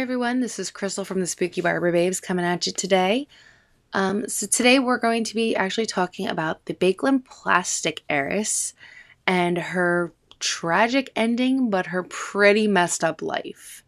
everyone, this is Crystal from the Spooky Barber Babes coming at you today. Um, so today we're going to be actually talking about the Baekeland plastic heiress and her tragic ending, but her pretty messed up life.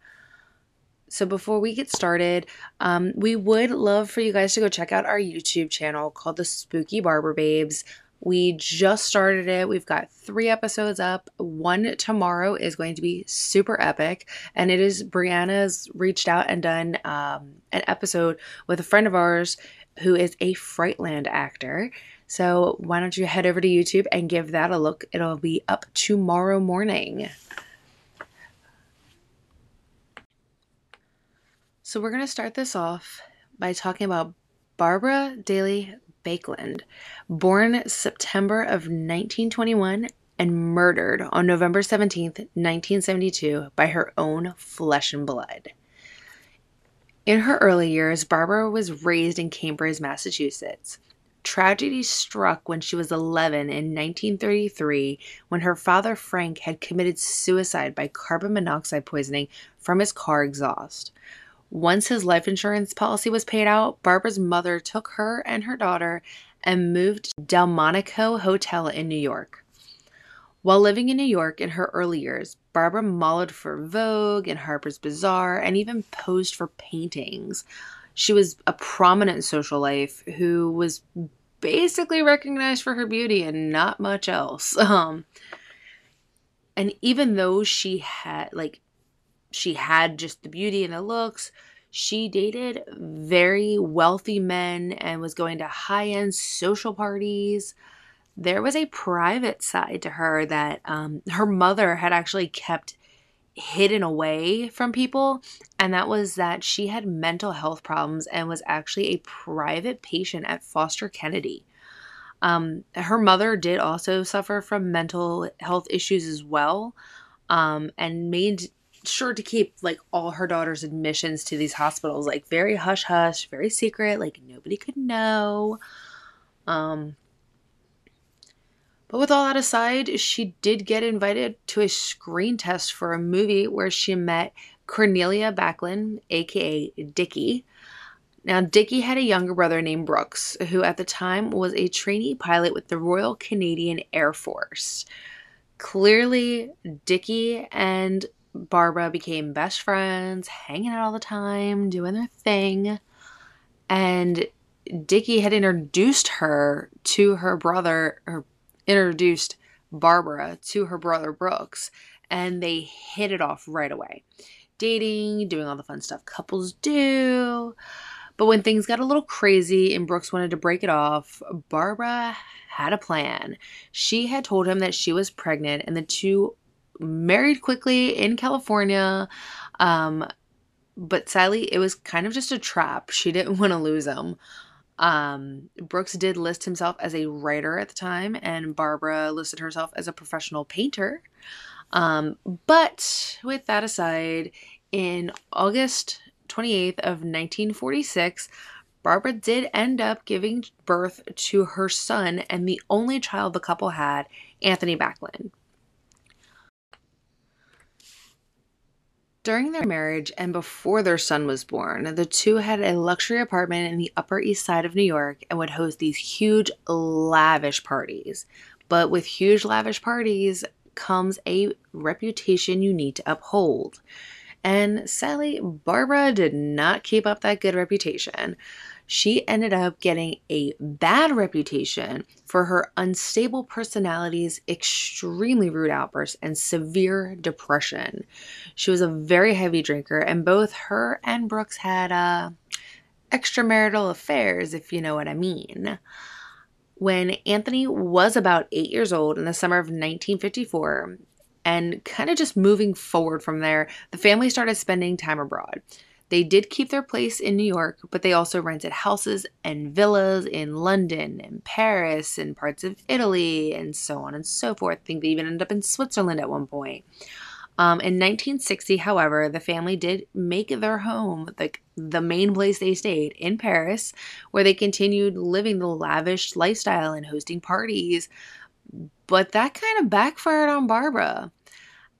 So before we get started, um, we would love for you guys to go check out our YouTube channel called the Spooky Barber Babes. We just started it. We've got three episodes up. One tomorrow is going to be super epic. And it is Brianna's reached out and done um, an episode with a friend of ours who is a Frightland actor. So why don't you head over to YouTube and give that a look? It'll be up tomorrow morning. So we're going to start this off by talking about Barbara Daly Baekeland, born September of 1921 and murdered on November 17th, 1972 by her own flesh and blood. In her early years, Barbara was raised in Cambridge, Massachusetts. Tragedy struck when she was 11 in 1933 when her father Frank had committed suicide by carbon monoxide poisoning from his car exhaust. Once his life insurance policy was paid out, Barbara's mother took her and her daughter and moved to Delmonico Hotel in New York. While living in New York in her early years, Barbara modeled for Vogue and Harper's Bazaar and even posed for paintings. She was a prominent social life who was basically recognized for her beauty and not much else. Um, and even though she had like she had just the beauty and the looks, she dated very wealthy men and was going to high end social parties. There was a private side to her that um, her mother had actually kept hidden away from people, and that was that she had mental health problems and was actually a private patient at Foster Kennedy. Um, her mother did also suffer from mental health issues as well, um, and made sure to keep like all her daughter's admissions to these hospitals like very hush hush, very secret, like nobody could know. Um but with all that aside, she did get invited to a screen test for a movie where she met Cornelia Baekeland, aka Dickie. Now, Dickie had a younger brother named Brooks, who at the time was a trainee pilot with the Royal Canadian Air Force. Clearly, Dickie and Barbara became best friends, hanging out all the time, doing their thing. And Dickie had introduced her to her brother, or introduced Barbara to her brother Brooks, and they hit it off right away. Dating, doing all the fun stuff couples do. But when things got a little crazy and Brooks wanted to break it off, Barbara had a plan. She had told him that she was pregnant, and the two married quickly in California. Um, but sadly, it was kind of just a trap. She didn't want to lose him. Um, Brooks did list himself as a writer at the time, and Barbara listed herself as a professional painter. Um, but with that aside, in August 28th of 1946, Barbara did end up giving birth to her son and the only child the couple had, Anthony Baekeland. During their marriage and before their son was born, the two had a luxury apartment in the Upper East Side of New York and would host these huge, lavish parties. But with huge, lavish parties comes a reputation you need to uphold. And sadly, Barbara did not keep up that good reputation she ended up getting a bad reputation for her unstable personalities, extremely rude outbursts, and severe depression. She was a very heavy drinker, and both her and Brooks had uh, extramarital affairs, if you know what I mean. When Anthony was about eight years old in the summer of 1954, and kind of just moving forward from there, the family started spending time abroad. They did keep their place in New York, but they also rented houses and villas in London and Paris and parts of Italy and so on and so forth. I think they even ended up in Switzerland at one point. Um, in 1960, however, the family did make their home, like the main place they stayed, in Paris, where they continued living the lavish lifestyle and hosting parties. But that kind of backfired on Barbara.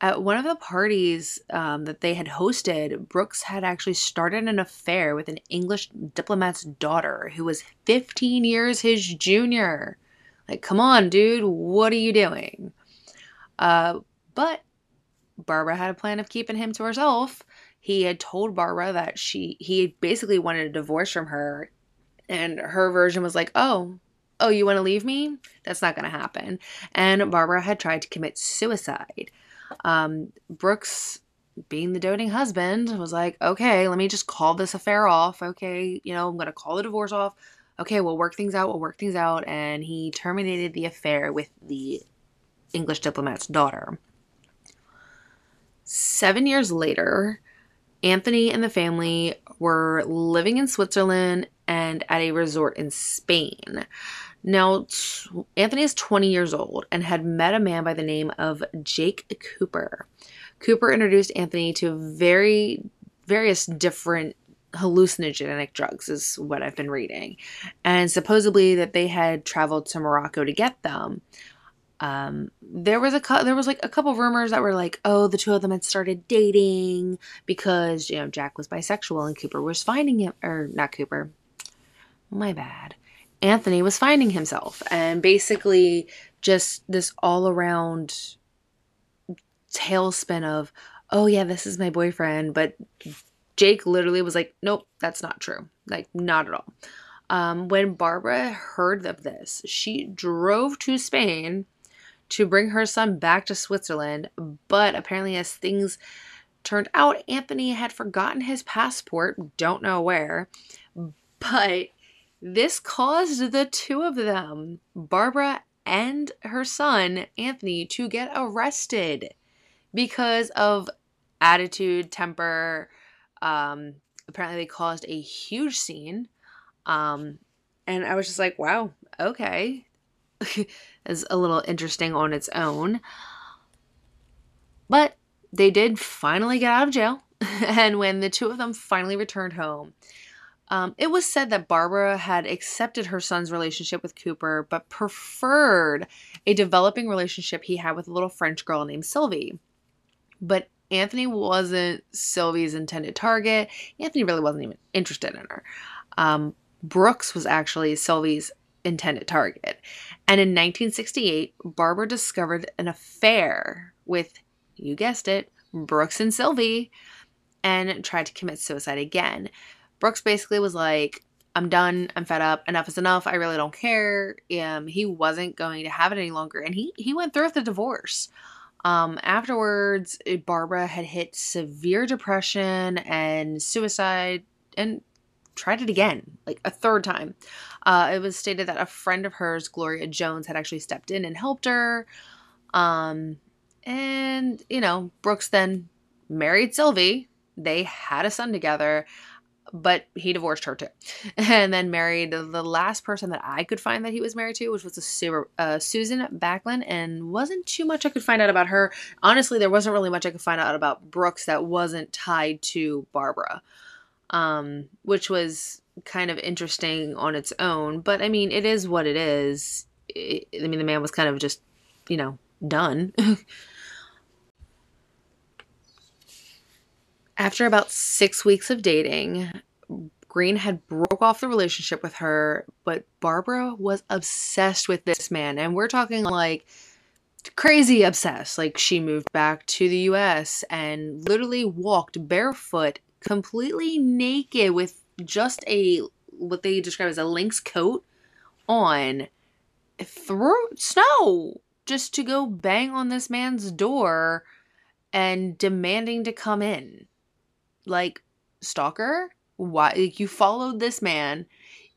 At one of the parties um, that they had hosted, Brooks had actually started an affair with an English diplomat's daughter who was 15 years his junior. Like, come on, dude, what are you doing? Uh, but Barbara had a plan of keeping him to herself. He had told Barbara that she he basically wanted a divorce from her, and her version was like, "Oh, oh, you want to leave me? That's not going to happen." And Barbara had tried to commit suicide. Um, Brooks, being the doting husband, was like, okay, let me just call this affair off. Okay, you know, I'm going to call the divorce off. Okay, we'll work things out. We'll work things out. And he terminated the affair with the English diplomat's daughter. Seven years later, Anthony and the family were living in Switzerland and at a resort in Spain. Now, Anthony is 20 years old and had met a man by the name of Jake Cooper. Cooper introduced Anthony to very various different hallucinogenic drugs is what I've been reading. And supposedly that they had traveled to Morocco to get them. Um, there was a there was like a couple rumors that were like, oh, the two of them had started dating because you know Jack was bisexual and Cooper was finding him or not Cooper. My bad. Anthony was finding himself and basically just this all around tailspin of, oh yeah, this is my boyfriend. But Jake literally was like, nope, that's not true. Like, not at all. Um, when Barbara heard of this, she drove to Spain to bring her son back to Switzerland. But apparently, as things turned out, Anthony had forgotten his passport, don't know where. But this caused the two of them, Barbara and her son, Anthony, to get arrested because of attitude, temper. Um, apparently, they caused a huge scene. Um, and I was just like, wow, okay. is a little interesting on its own. But they did finally get out of jail. and when the two of them finally returned home, um, it was said that Barbara had accepted her son's relationship with Cooper, but preferred a developing relationship he had with a little French girl named Sylvie. But Anthony wasn't Sylvie's intended target. Anthony really wasn't even interested in her. Um, Brooks was actually Sylvie's intended target. And in 1968, Barbara discovered an affair with, you guessed it, Brooks and Sylvie, and tried to commit suicide again. Brooks basically was like, I'm done. I'm fed up. Enough is enough. I really don't care. Um, he wasn't going to have it any longer, and he he went through with the divorce. Um, afterwards, Barbara had hit severe depression and suicide, and tried it again, like a third time. Uh, it was stated that a friend of hers, Gloria Jones, had actually stepped in and helped her. Um, and you know, Brooks then married Sylvie. They had a son together but he divorced her too, and then married the last person that I could find that he was married to, which was a super, uh, Susan Baekeland, and wasn't too much I could find out about her. Honestly, there wasn't really much I could find out about Brooks that wasn't tied to Barbara, um, which was kind of interesting on its own. But I mean, it is what it is. It, I mean, the man was kind of just, you know, done. After about six weeks of dating, Green had broke off the relationship with her, but Barbara was obsessed with this man. And we're talking like crazy obsessed. Like she moved back to the US and literally walked barefoot, completely naked with just a what they describe as a lynx coat on through snow just to go bang on this man's door and demanding to come in like stalker why like, you followed this man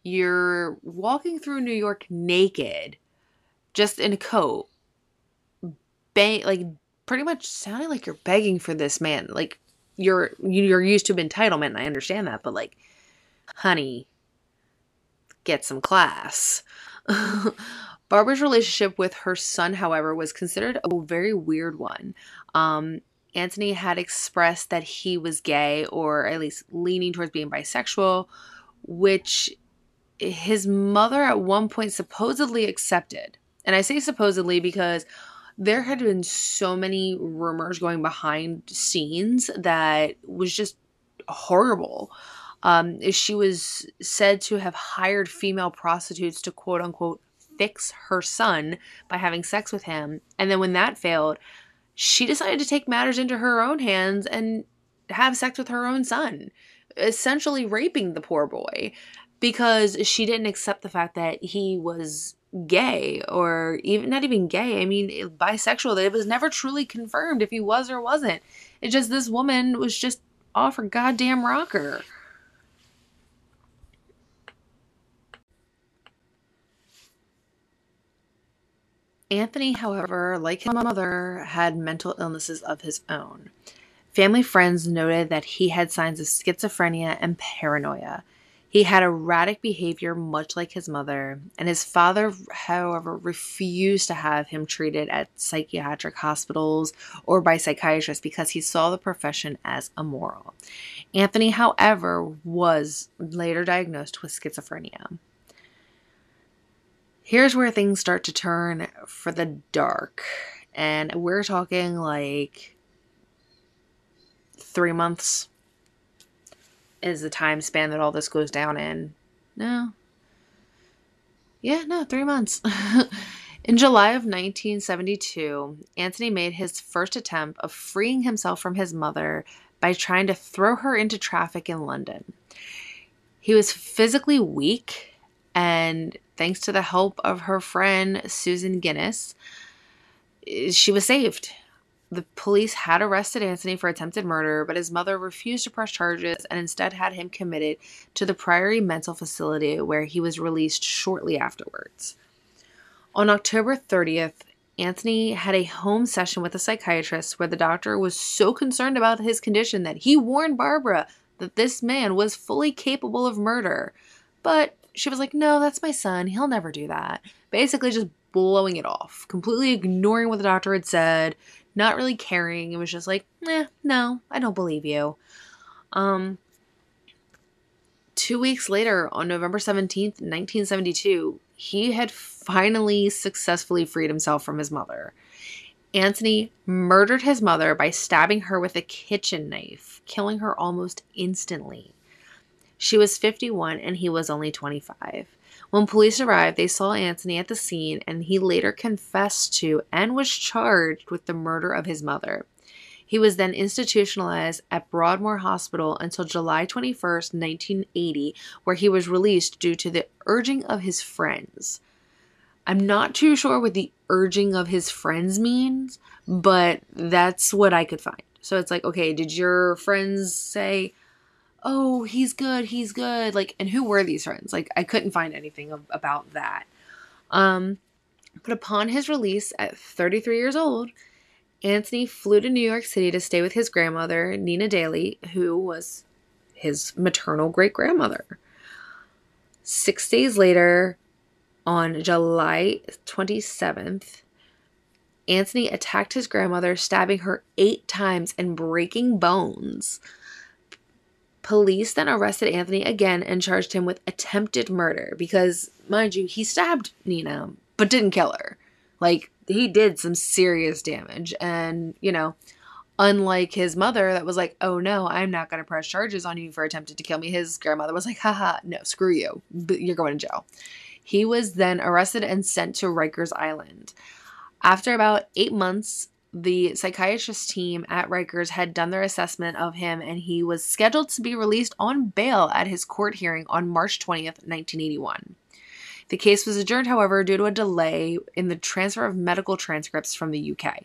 you're walking through new york naked just in a coat bang like pretty much sounding like you're begging for this man like you're you're used to entitlement and i understand that but like honey get some class Barbara's relationship with her son, however, was considered a very weird one. Um, Anthony had expressed that he was gay or at least leaning towards being bisexual, which his mother at one point supposedly accepted. And I say supposedly because there had been so many rumors going behind scenes that was just horrible. Um, she was said to have hired female prostitutes to quote unquote fix her son by having sex with him. And then when that failed, she decided to take matters into her own hands and have sex with her own son, essentially raping the poor boy because she didn't accept the fact that he was gay or even not even gay. I mean, eh, bisexual. That it was never truly confirmed if he was or wasn't. It just this woman was just off her goddamn rocker. Anthony, however, like his mother, had mental illnesses of his own. Family friends noted that he had signs of schizophrenia and paranoia. He had erratic behavior, much like his mother, and his father, however, refused to have him treated at psychiatric hospitals or by psychiatrists because he saw the profession as immoral. Anthony, however, was later diagnosed with schizophrenia. Here's where things start to turn for the dark, and we're talking like three months is the time span that all this goes down in. No. Yeah, no, three months. in July of 1972, Anthony made his first attempt of freeing himself from his mother by trying to throw her into traffic in London. He was physically weak, and thanks to the help of her friend Susan Guinness, she was saved. The police had arrested Anthony for attempted murder, but his mother refused to press charges and instead had him committed to the Priory Mental Facility where he was released shortly afterwards. On October 30th, Anthony had a home session with a psychiatrist where the doctor was so concerned about his condition that he warned Barbara that this man was fully capable of murder. But she was like, No, that's my son. He'll never do that. Basically, just blowing it off, completely ignoring what the doctor had said, not really caring. It was just like, eh, no, I don't believe you. Um, two weeks later, on November 17th, 1972, he had finally successfully freed himself from his mother. Anthony murdered his mother by stabbing her with a kitchen knife, killing her almost instantly. She was 51 and he was only 25. When police arrived, they saw Anthony at the scene and he later confessed to and was charged with the murder of his mother. He was then institutionalized at Broadmoor Hospital until July 21st, 1980, where he was released due to the urging of his friends. I'm not too sure what the urging of his friends means, but that's what I could find. So it's like, okay, did your friends say, oh, he's good, he's good. Like, and who were these friends? Like, I couldn't find anything of, about that. Um, but upon his release at 33 years old, Anthony flew to New York City to stay with his grandmother, Nina Daly, who was his maternal great grandmother. Six days later, on July 27th, Anthony attacked his grandmother, stabbing her eight times and breaking bones. Police then arrested Anthony again and charged him with attempted murder because, mind you, he stabbed Nina but didn't kill her. Like, he did some serious damage. And, you know, unlike his mother that was like, oh no, I'm not going to press charges on you for attempting to kill me, his grandmother was like, haha, no, screw you. You're going to jail. He was then arrested and sent to Rikers Island. After about eight months the psychiatrist team at Rikers had done their assessment of him and he was scheduled to be released on bail at his court hearing on March 20th, 1981. The case was adjourned, however, due to a delay in the transfer of medical transcripts from the UK.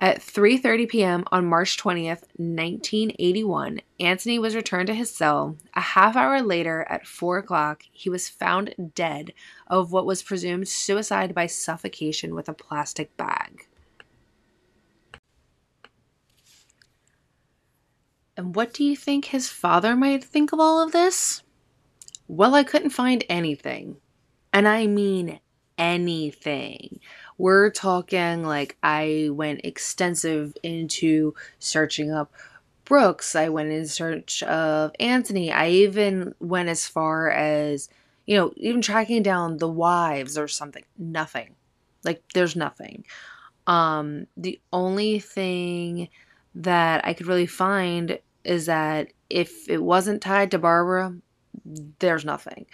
At 3:30 p.m. on March 20th, 1981, Anthony was returned to his cell. A half hour later, at 4 o'clock, he was found dead of what was presumed suicide by suffocation with a plastic bag. And what do you think his father might think of all of this? Well, I couldn't find anything. And I mean anything. We're talking like I went extensive into searching up Brooks. I went in search of Anthony. I even went as far as, you know, even tracking down the wives or something. Nothing. Like, there's nothing. Um, the only thing that I could really find is that if it wasn't tied to Barbara, there's nothing.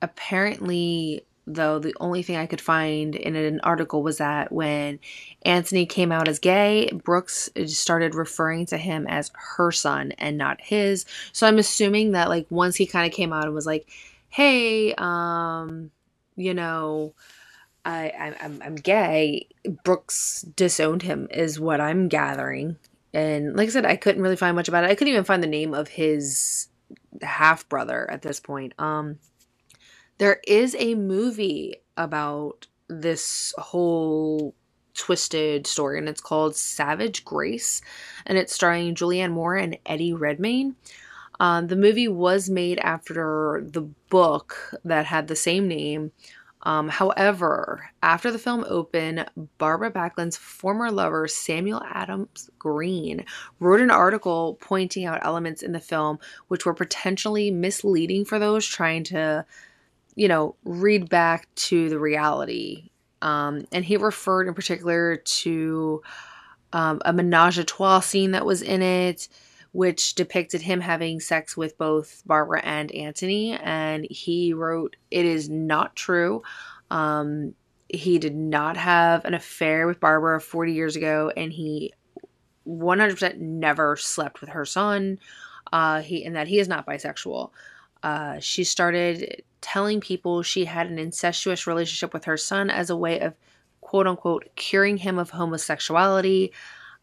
Apparently, though, the only thing I could find in an article was that when Anthony came out as gay, Brooks started referring to him as her son and not his. So I'm assuming that, like, once he kind of came out and was like, hey, um, you know, I, I'm, I'm gay. Brooks disowned him, is what I'm gathering. And like I said, I couldn't really find much about it. I couldn't even find the name of his half brother at this point. Um, there is a movie about this whole twisted story, and it's called Savage Grace, and it's starring Julianne Moore and Eddie Redmayne. Um, the movie was made after the book that had the same name. Um, however, after the film opened, Barbara Baekeland's former lover, Samuel Adams Green, wrote an article pointing out elements in the film which were potentially misleading for those trying to, you know, read back to the reality. Um, and he referred in particular to um, a menage a trois scene that was in it which depicted him having sex with both Barbara and Anthony. And he wrote, It is not true. Um, he did not have an affair with Barbara 40 years ago, and he 100% never slept with her son. Uh, he and that he is not bisexual. Uh, she started telling people she had an incestuous relationship with her son as a way of quote unquote curing him of homosexuality.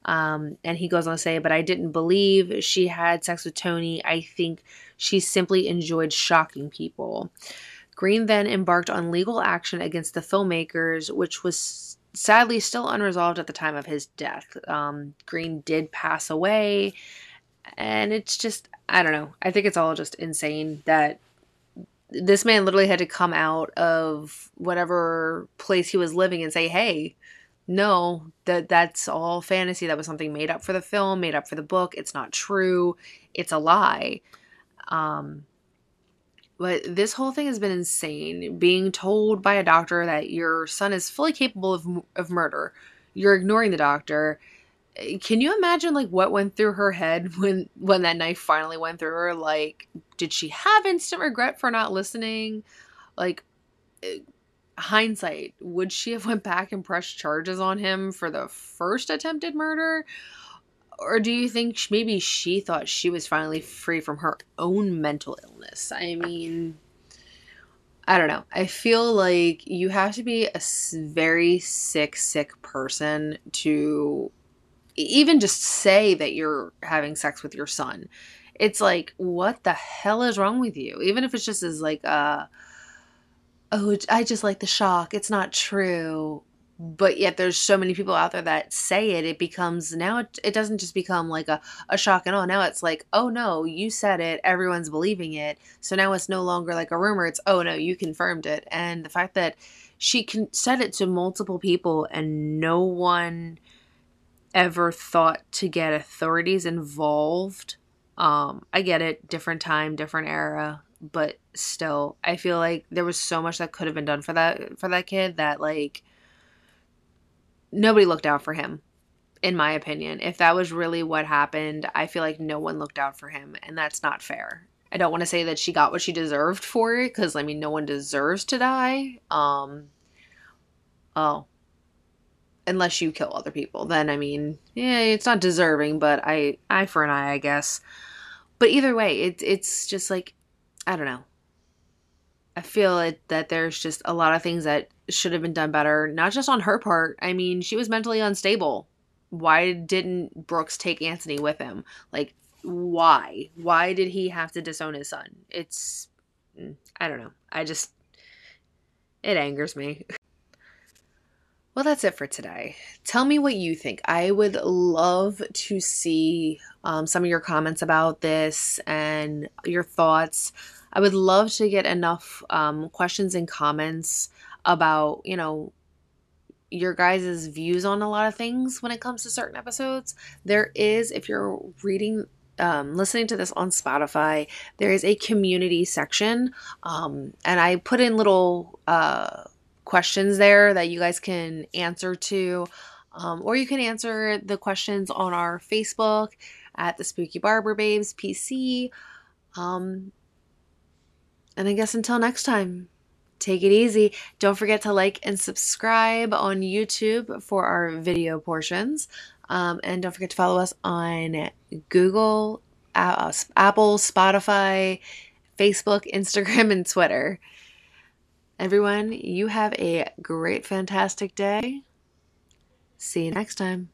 Um, and he goes on to say, but I didn't believe she had sex with Tony. I think she simply enjoyed shocking people. Green then embarked on legal action against the filmmakers, which was sadly still unresolved at the time of his death. Um, Green did pass away, and it's just, I don't know. I think it's all just insane that this man literally had to come out of whatever place he was living and say, hey, no that that's all fantasy. That was something made up for the film made up for the book. It's not true. It's a lie. Um but this whole thing has been insane. Being told by a doctor that your son is fully capable of, of murder. You're ignoring the doctor. Can you imagine like what went through her head when when that knife finally went through her? Like did she have instant regret for not listening? Like hindsight, would she have went back and pressed charges on him for the first attempted murder? Or do you think maybe she thought she was finally free from her own mental illness? I mean, I don't know. I feel like you have to be a very sick, sick person to even just say that you're having sex with your son. It's like, what the hell is wrong with you? Even if it's just as like a oh, I just like the shock. It's not true. But yet there's so many people out there that say it. It becomes now it, it doesn't just become like a, a shock and oh now it's like, oh no, you said it, everyone's believing it. So now it's no longer like a rumor, it's oh no, you confirmed it. And the fact that she can said it to multiple people and no one ever thought to get authorities involved. Um, I get it, different time, different era, but still i feel like there was so much that could have been done for that for that kid that like nobody looked out for him in my opinion. If that was really what happened i feel like no one looked out for him and that's not fair. I don't want to say that she got what she deserved for it because i mean no one deserves to die um oh. Unless you kill other people then i mean yeah it's not deserving but i eye for an eye i guess. But either way it, it's just like I don't know. I feel it, that there's just a lot of things that should have been done better, not just on her part. I mean, she was mentally unstable. Why didn't Brooks take Anthony with him? Like, why? Why did he have to disown his son? It's, mm, I don't know. I just, it angers me. Well, that's it for today. Tell me what you think. I would love to see um, some of your comments about this and your thoughts. I would love to get enough um, questions and comments about, you know, your guys' views on a lot of things when it comes to certain episodes. There is, if you're reading, um, listening to this on Spotify, there is a community section. Um, and I put in little uh, questions there that you guys can answer to. Um, or you can answer the questions on our Facebook at the Spooky Barber Babes PC. Um, and I guess until next time, take it easy. Don't forget to like and subscribe on YouTube for our video portions. Um, and don't forget to follow us on Google, uh, Apple, Spotify, Facebook, Instagram, and Twitter. Everyone, you have a great, fantastic day. See you next time.